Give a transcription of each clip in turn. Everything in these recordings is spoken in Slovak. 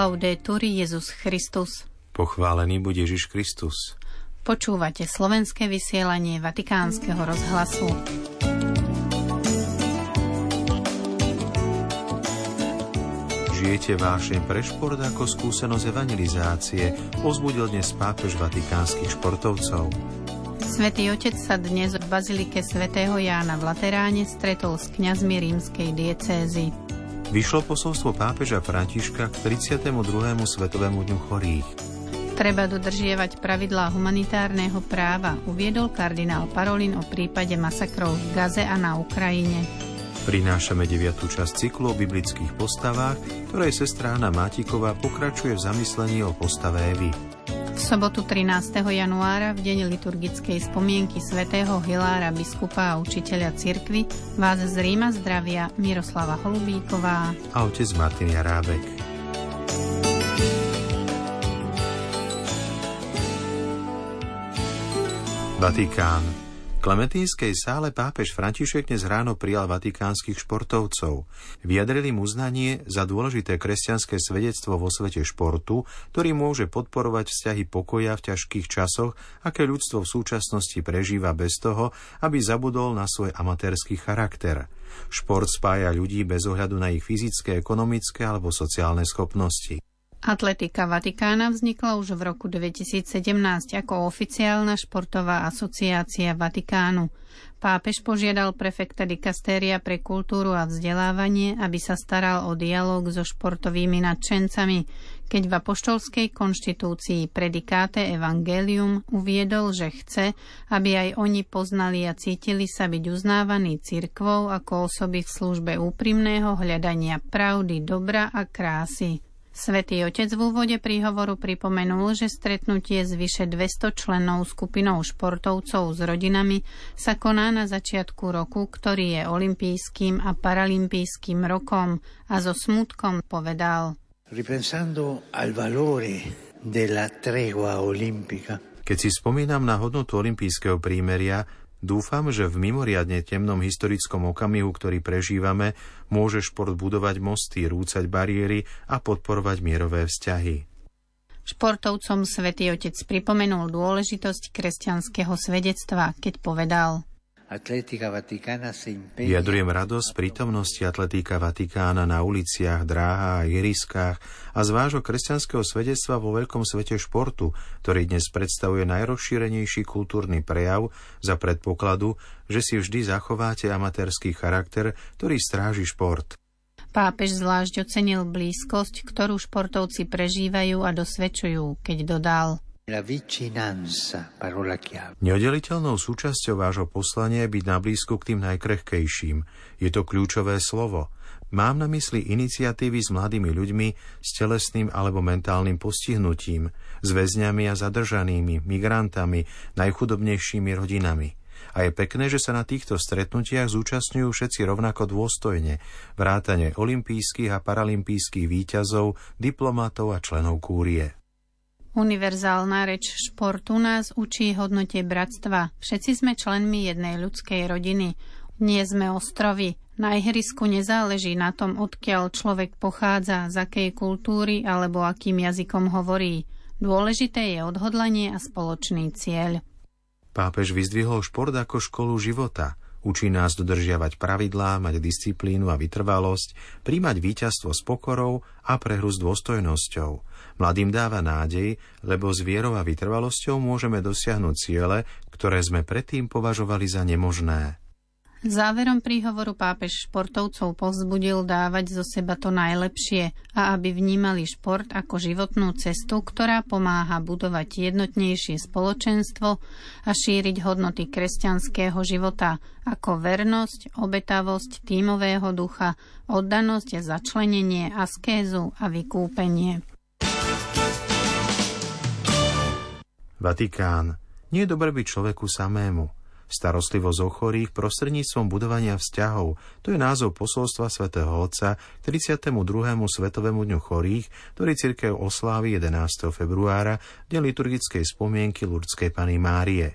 Laudetur Jezus Christus. Pochválený bude Ježiš Kristus. Počúvate slovenské vysielanie Vatikánskeho rozhlasu. Žijete vášeň pre šport ako skúsenosť evangelizácie, pozbudil dnes pápež vatikánskych športovcov. Svetý otec sa dnes v bazilike svätého Jána v Lateráne stretol s kňazmi rímskej diecézy. Vyšlo posolstvo pápeža Františka k 32. Svetovému dňu chorých. Treba dodržiavať pravidlá humanitárneho práva, uviedol kardinál Parolin o prípade masakrov v Gaze a na Ukrajine. Prinášame deviatú časť cyklu o biblických postavách, ktorej sestra Anna Mátiková pokračuje v zamyslení o postave Evy. V sobotu 13. januára, v deň liturgickej spomienky svätého Hilára, biskupa a učiteľa cirkvy, vás z Ríma zdravia Miroslava Holubíková a otec Martin Jarábek. Vatikán. Klementínskej sále pápež František dnes ráno prijal vatikánskych športovcov. Vyjadrili mu uznanie za dôležité kresťanské svedectvo vo svete športu, ktorý môže podporovať vzťahy pokoja v ťažkých časoch, aké ľudstvo v súčasnosti prežíva bez toho, aby zabudol na svoj amatérsky charakter. Šport spája ľudí bez ohľadu na ich fyzické, ekonomické alebo sociálne schopnosti. Atletika Vatikána vznikla už v roku 2017 ako oficiálna športová asociácia Vatikánu. Pápež požiadal prefekta dikastéria pre kultúru a vzdelávanie, aby sa staral o dialog so športovými nadšencami, keď v apoštolskej konštitúcii Predikáte Evangelium uviedol, že chce, aby aj oni poznali a cítili sa byť uznávaní cirkvou ako osoby v službe úprimného hľadania pravdy, dobra a krásy. Svetý otec v úvode príhovoru pripomenul, že stretnutie s vyše 200 členov skupinou športovcov s rodinami sa koná na začiatku roku, ktorý je olympijským a paralympijským rokom a so smutkom povedal. Ripensando al valore della tregua olimpica, keď si spomínam na hodnotu olympijského prímeria, Dúfam, že v mimoriadne temnom historickom okamihu, ktorý prežívame, môže šport budovať mosty, rúcať bariéry a podporovať mierové vzťahy. Športovcom svätý Otec pripomenul dôležitosť kresťanského svedectva, keď povedal – Vyjadrujem radosť prítomnosti Atletika Vatikána na uliciach, dráhach a ihriskách a z vášho kresťanského svedectva vo veľkom svete športu, ktorý dnes predstavuje najrozšírenejší kultúrny prejav za predpokladu, že si vždy zachováte amatérsky charakter, ktorý stráži šport. Pápež zvlášť ocenil blízkosť, ktorú športovci prežívajú a dosvedčujú, keď dodal – Neoddeliteľnou súčasťou vášho poslania je byť na blízku k tým najkrehkejším. Je to kľúčové slovo. Mám na mysli iniciatívy s mladými ľuďmi s telesným alebo mentálnym postihnutím, s väzňami a zadržanými, migrantami, najchudobnejšími rodinami. A je pekné, že sa na týchto stretnutiach zúčastňujú všetci rovnako dôstojne, vrátane olympijských a paralympijských výťazov, diplomatov a členov kúrie. Univerzálna reč športu nás učí hodnote bratstva. Všetci sme členmi jednej ľudskej rodiny. Nie sme ostrovy. Na ihrisku nezáleží na tom, odkiaľ človek pochádza, z akej kultúry alebo akým jazykom hovorí. Dôležité je odhodlanie a spoločný cieľ. Pápež vyzdvihol šport ako školu života. Učí nás dodržiavať pravidlá, mať disciplínu a vytrvalosť, príjmať víťazstvo s pokorou a prehru s dôstojnosťou. Mladým dáva nádej, lebo s vierou a vytrvalosťou môžeme dosiahnuť ciele, ktoré sme predtým považovali za nemožné. Záverom príhovoru pápež športovcov povzbudil dávať zo seba to najlepšie a aby vnímali šport ako životnú cestu, ktorá pomáha budovať jednotnejšie spoločenstvo a šíriť hodnoty kresťanského života ako vernosť, obetavosť, tímového ducha, oddanosť začlenenie, askézu a vykúpenie. Vatikán. Nie je dobre byť človeku samému. Starostlivosť o chorých prostredníctvom budovania vzťahov. To je názov posolstva svätého Otca k 32. Svetovému dňu chorých, ktorý cirkev oslávi 11. februára, deň liturgickej spomienky Lurdskej Pany Márie.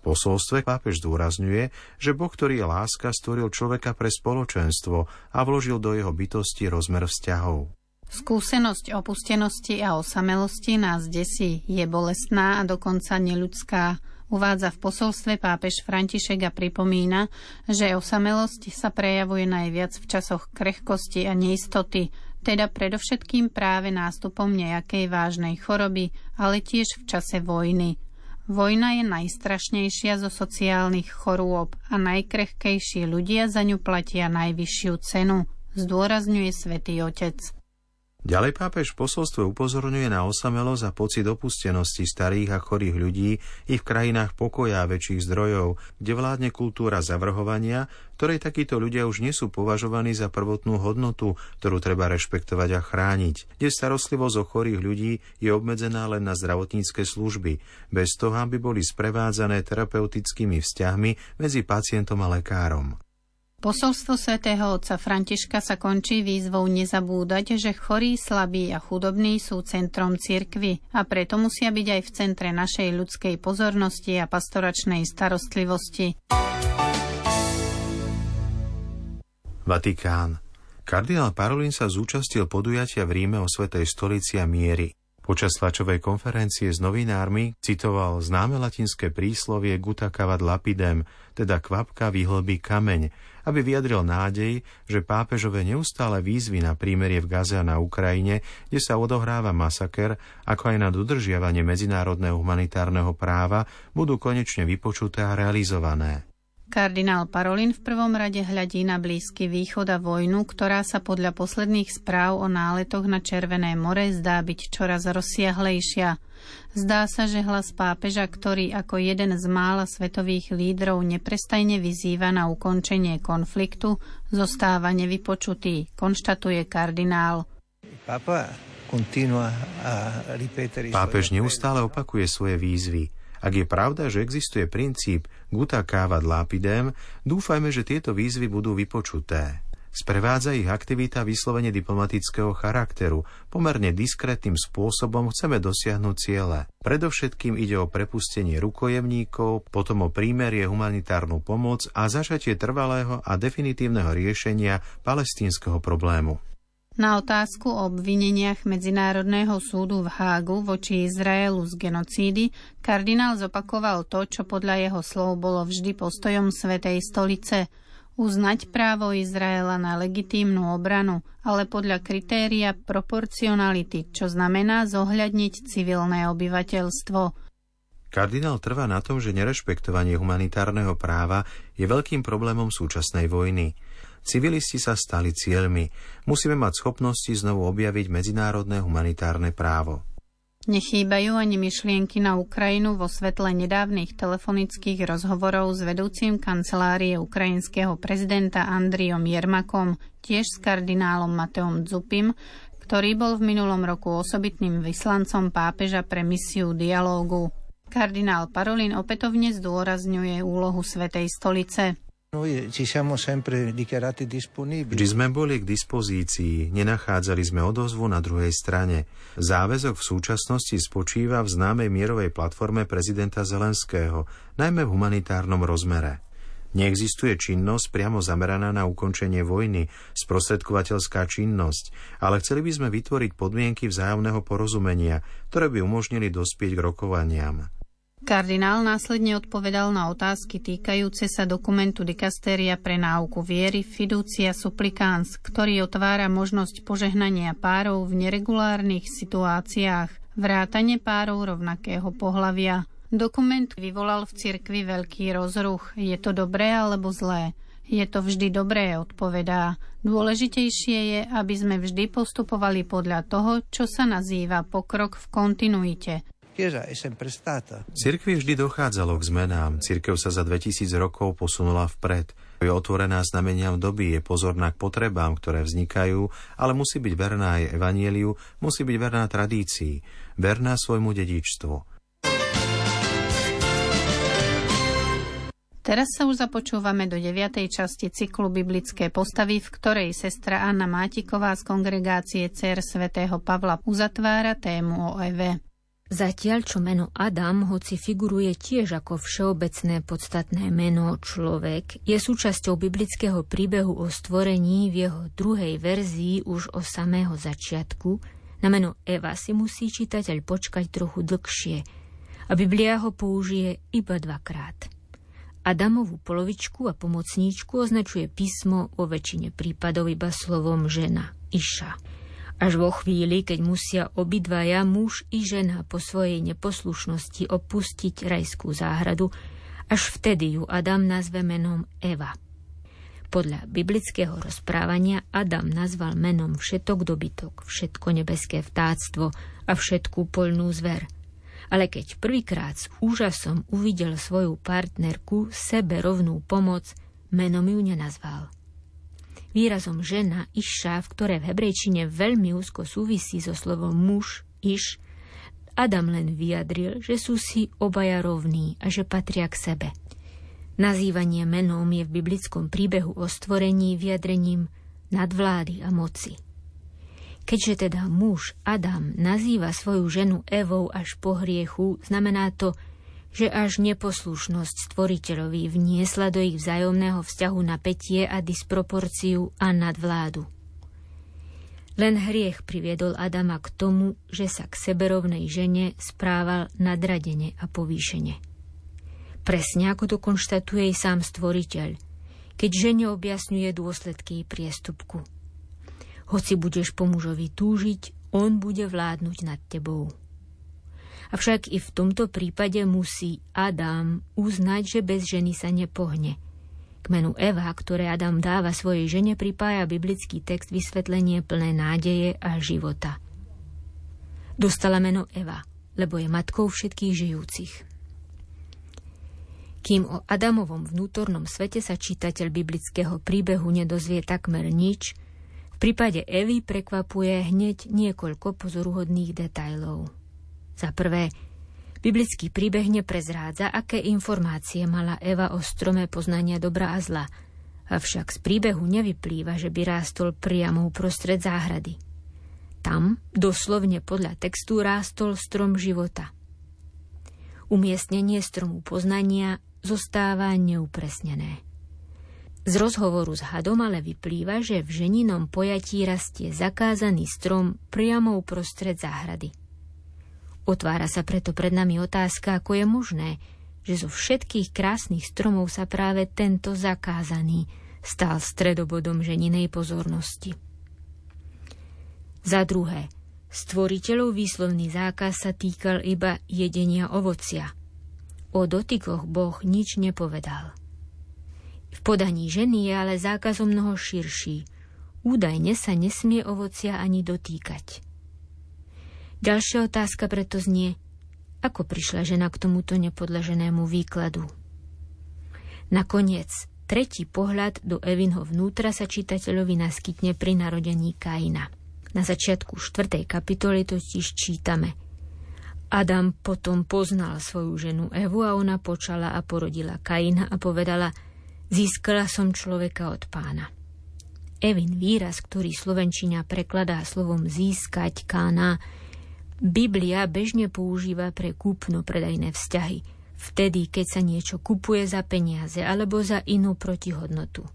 V posolstve pápež zdôrazňuje, že Boh, ktorý je láska, stvoril človeka pre spoločenstvo a vložil do jeho bytosti rozmer vzťahov. Skúsenosť opustenosti a osamelosti nás desí, je bolestná a dokonca neľudská. Uvádza v posolstve pápež František a pripomína, že osamelosť sa prejavuje najviac v časoch krehkosti a neistoty, teda predovšetkým práve nástupom nejakej vážnej choroby, ale tiež v čase vojny. Vojna je najstrašnejšia zo sociálnych chorôb a najkrehkejšie ľudia za ňu platia najvyššiu cenu, zdôrazňuje svätý Otec. Ďalej pápež v posolstve upozorňuje na osamelosť a pocit opustenosti starých a chorých ľudí i v krajinách pokoja a väčších zdrojov, kde vládne kultúra zavrhovania, ktorej takíto ľudia už nie sú považovaní za prvotnú hodnotu, ktorú treba rešpektovať a chrániť, kde starostlivosť o chorých ľudí je obmedzená len na zdravotnícke služby, bez toho, aby boli sprevádzané terapeutickými vzťahmi medzi pacientom a lekárom. Posolstvo svätého otca Františka sa končí výzvou nezabúdať, že chorí, slabí a chudobní sú centrom cirkvy a preto musia byť aj v centre našej ľudskej pozornosti a pastoračnej starostlivosti. Vatikán. Kardinál Parolin sa zúčastil podujatia v Ríme o Svetej stolici a miery. Počas tlačovej konferencie s novinármi citoval známe latinské príslovie Guta cavad lapidem, teda kvapka vyhlbí kameň, aby vyjadril nádej, že pápežové neustále výzvy na prímerie v Gaze a na Ukrajine, kde sa odohráva masaker, ako aj na dodržiavanie medzinárodného humanitárneho práva, budú konečne vypočuté a realizované. Kardinál Parolin v prvom rade hľadí na Blízky východ a vojnu, ktorá sa podľa posledných správ o náletoch na Červené more zdá byť čoraz rozsiahlejšia. Zdá sa, že hlas pápeža, ktorý ako jeden z mála svetových lídrov neprestajne vyzýva na ukončenie konfliktu, zostáva nevypočutý, konštatuje kardinál. Pápež neustále opakuje svoje výzvy – ak je pravda, že existuje princíp guta káva lapidem, dúfajme, že tieto výzvy budú vypočuté. Sprevádza ich aktivita vyslovene diplomatického charakteru. Pomerne diskrétnym spôsobom chceme dosiahnuť ciele. Predovšetkým ide o prepustenie rukojemníkov, potom o prímerie humanitárnu pomoc a začatie trvalého a definitívneho riešenia palestínskeho problému. Na otázku o obvineniach Medzinárodného súdu v Hágu voči Izraelu z genocídy kardinál zopakoval to, čo podľa jeho slov bolo vždy postojom Svetej stolice uznať právo Izraela na legitímnu obranu, ale podľa kritéria proporcionality, čo znamená zohľadniť civilné obyvateľstvo. Kardinál trvá na tom, že nerešpektovanie humanitárneho práva je veľkým problémom súčasnej vojny. Civilisti sa stali cieľmi. Musíme mať schopnosti znovu objaviť medzinárodné humanitárne právo. Nechýbajú ani myšlienky na Ukrajinu vo svetle nedávnych telefonických rozhovorov s vedúcim kancelárie ukrajinského prezidenta Andriom Jermakom, tiež s kardinálom Mateom Dzupim, ktorý bol v minulom roku osobitným vyslancom pápeža pre misiu dialógu. Kardinál Parolin opätovne zdôrazňuje úlohu Svetej stolice. Vždy sme boli k dispozícii, nenachádzali sme odozvu na druhej strane. Záväzok v súčasnosti spočíva v známej mierovej platforme prezidenta Zelenského, najmä v humanitárnom rozmere. Neexistuje činnosť priamo zameraná na ukončenie vojny, sprostredkovateľská činnosť, ale chceli by sme vytvoriť podmienky vzájomného porozumenia, ktoré by umožnili dospieť k rokovaniam. Kardinál následne odpovedal na otázky týkajúce sa dokumentu Dikastéria pre náuku viery Fiducia Supplicans, ktorý otvára možnosť požehnania párov v neregulárnych situáciách, vrátane párov rovnakého pohlavia. Dokument vyvolal v cirkvi veľký rozruch. Je to dobré alebo zlé? Je to vždy dobré, odpovedá. Dôležitejšie je, aby sme vždy postupovali podľa toho, čo sa nazýva pokrok v kontinuite – Cirkvi vždy dochádzalo k zmenám. Cirkev sa za 2000 rokov posunula vpred. Je otvorená znameniam doby, je pozorná k potrebám, ktoré vznikajú, ale musí byť verná aj evanieliu, musí byť verná tradícii, verná svojmu dedičstvu. Teraz sa už započúvame do 9. časti cyklu Biblické postavy, v ktorej sestra Anna Mátiková z kongregácie Cer svätého Pavla uzatvára tému o Eve. Zatiaľ, čo meno Adam, hoci figuruje tiež ako všeobecné podstatné meno človek, je súčasťou biblického príbehu o stvorení v jeho druhej verzii už o samého začiatku, na meno Eva si musí čitateľ počkať trochu dlhšie a Biblia ho použije iba dvakrát. Adamovú polovičku a pomocníčku označuje písmo vo väčšine prípadov iba slovom žena, iša. Až vo chvíli, keď musia obidvaja muž i žena po svojej neposlušnosti opustiť rajskú záhradu, až vtedy ju Adam nazve menom Eva. Podľa biblického rozprávania Adam nazval menom všetok dobytok, všetko nebeské vtáctvo a všetkú poľnú zver. Ale keď prvýkrát s úžasom uvidel svoju partnerku, sebe rovnú pomoc, menom ju nenazval – výrazom žena, iša, v ktoré v hebrejčine veľmi úzko súvisí so slovom muž, iš, Adam len vyjadril, že sú si obaja rovní a že patria k sebe. Nazývanie menom je v biblickom príbehu o stvorení vyjadrením nadvlády a moci. Keďže teda muž Adam nazýva svoju ženu Evou až po hriechu, znamená to, že až neposlušnosť stvoriteľovi vniesla do ich vzájomného vzťahu napätie a disproporciu a nadvládu. Len hriech priviedol Adama k tomu, že sa k seberovnej žene správal nadradene a povýšene. Presne ako to konštatuje i sám stvoriteľ, keď žene objasňuje dôsledky priestupku. Hoci budeš po mužovi túžiť, on bude vládnuť nad tebou. Avšak i v tomto prípade musí Adam uznať, že bez ženy sa nepohne. K menu Eva, ktoré Adam dáva svojej žene, pripája biblický text vysvetlenie plné nádeje a života. Dostala meno Eva, lebo je matkou všetkých žijúcich. Kým o Adamovom vnútornom svete sa čitateľ biblického príbehu nedozvie takmer nič, v prípade Evy prekvapuje hneď niekoľko pozoruhodných detajlov. Za prvé, biblický príbeh neprezrádza, aké informácie mala Eva o strome poznania dobra a zla, avšak z príbehu nevyplýva, že by rástol priamo uprostred záhrady. Tam, doslovne podľa textu, rástol strom života. Umiestnenie stromu poznania zostáva neupresnené. Z rozhovoru s hadom ale vyplýva, že v ženinom pojatí rastie zakázaný strom priamo uprostred záhrady. Otvára sa preto pred nami otázka, ako je možné, že zo všetkých krásnych stromov sa práve tento zakázaný stal stredobodom ženinej pozornosti. Za druhé, stvoriteľov výslovný zákaz sa týkal iba jedenia ovocia. O dotykoch Boh nič nepovedal. V podaní ženy je ale zákaz o mnoho širší. Údajne sa nesmie ovocia ani dotýkať. Ďalšia otázka preto znie, ako prišla žena k tomuto nepodleženému výkladu. Nakoniec, tretí pohľad do Evinho vnútra sa čitateľovi naskytne pri narodení Kaina. Na začiatku 4. kapitoly totiž čítame Adam potom poznal svoju ženu Evu a ona počala a porodila Kaina a povedala Získala som človeka od pána. Evin výraz, ktorý slovenčina prekladá slovom získať kána, Biblia bežne používa pre kúpno-predajné vzťahy, vtedy, keď sa niečo kupuje za peniaze alebo za inú protihodnotu.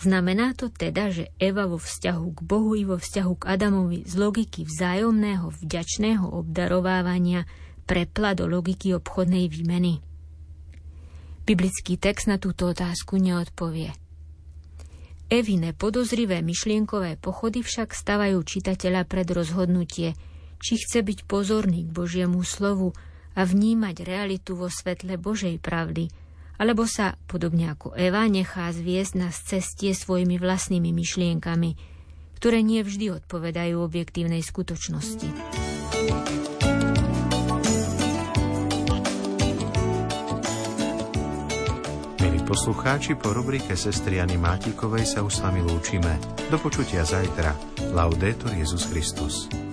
Znamená to teda, že Eva vo vzťahu k Bohu i vo vzťahu k Adamovi z logiky vzájomného vďačného obdarovávania prepla do logiky obchodnej výmeny? Biblický text na túto otázku neodpovie. Evine podozrivé myšlienkové pochody však stavajú čitateľa pred rozhodnutie – či chce byť pozorný k Božiemu slovu a vnímať realitu vo svetle Božej pravdy, alebo sa, podobne ako Eva, nechá zviesť na cestie svojimi vlastnými myšlienkami, ktoré nie vždy odpovedajú objektívnej skutočnosti. Milí poslucháči, po rubrike sestry Jany Mátikovej sa už s vami lúčime. Do počutia zajtra. Laudetur Jezus Christus.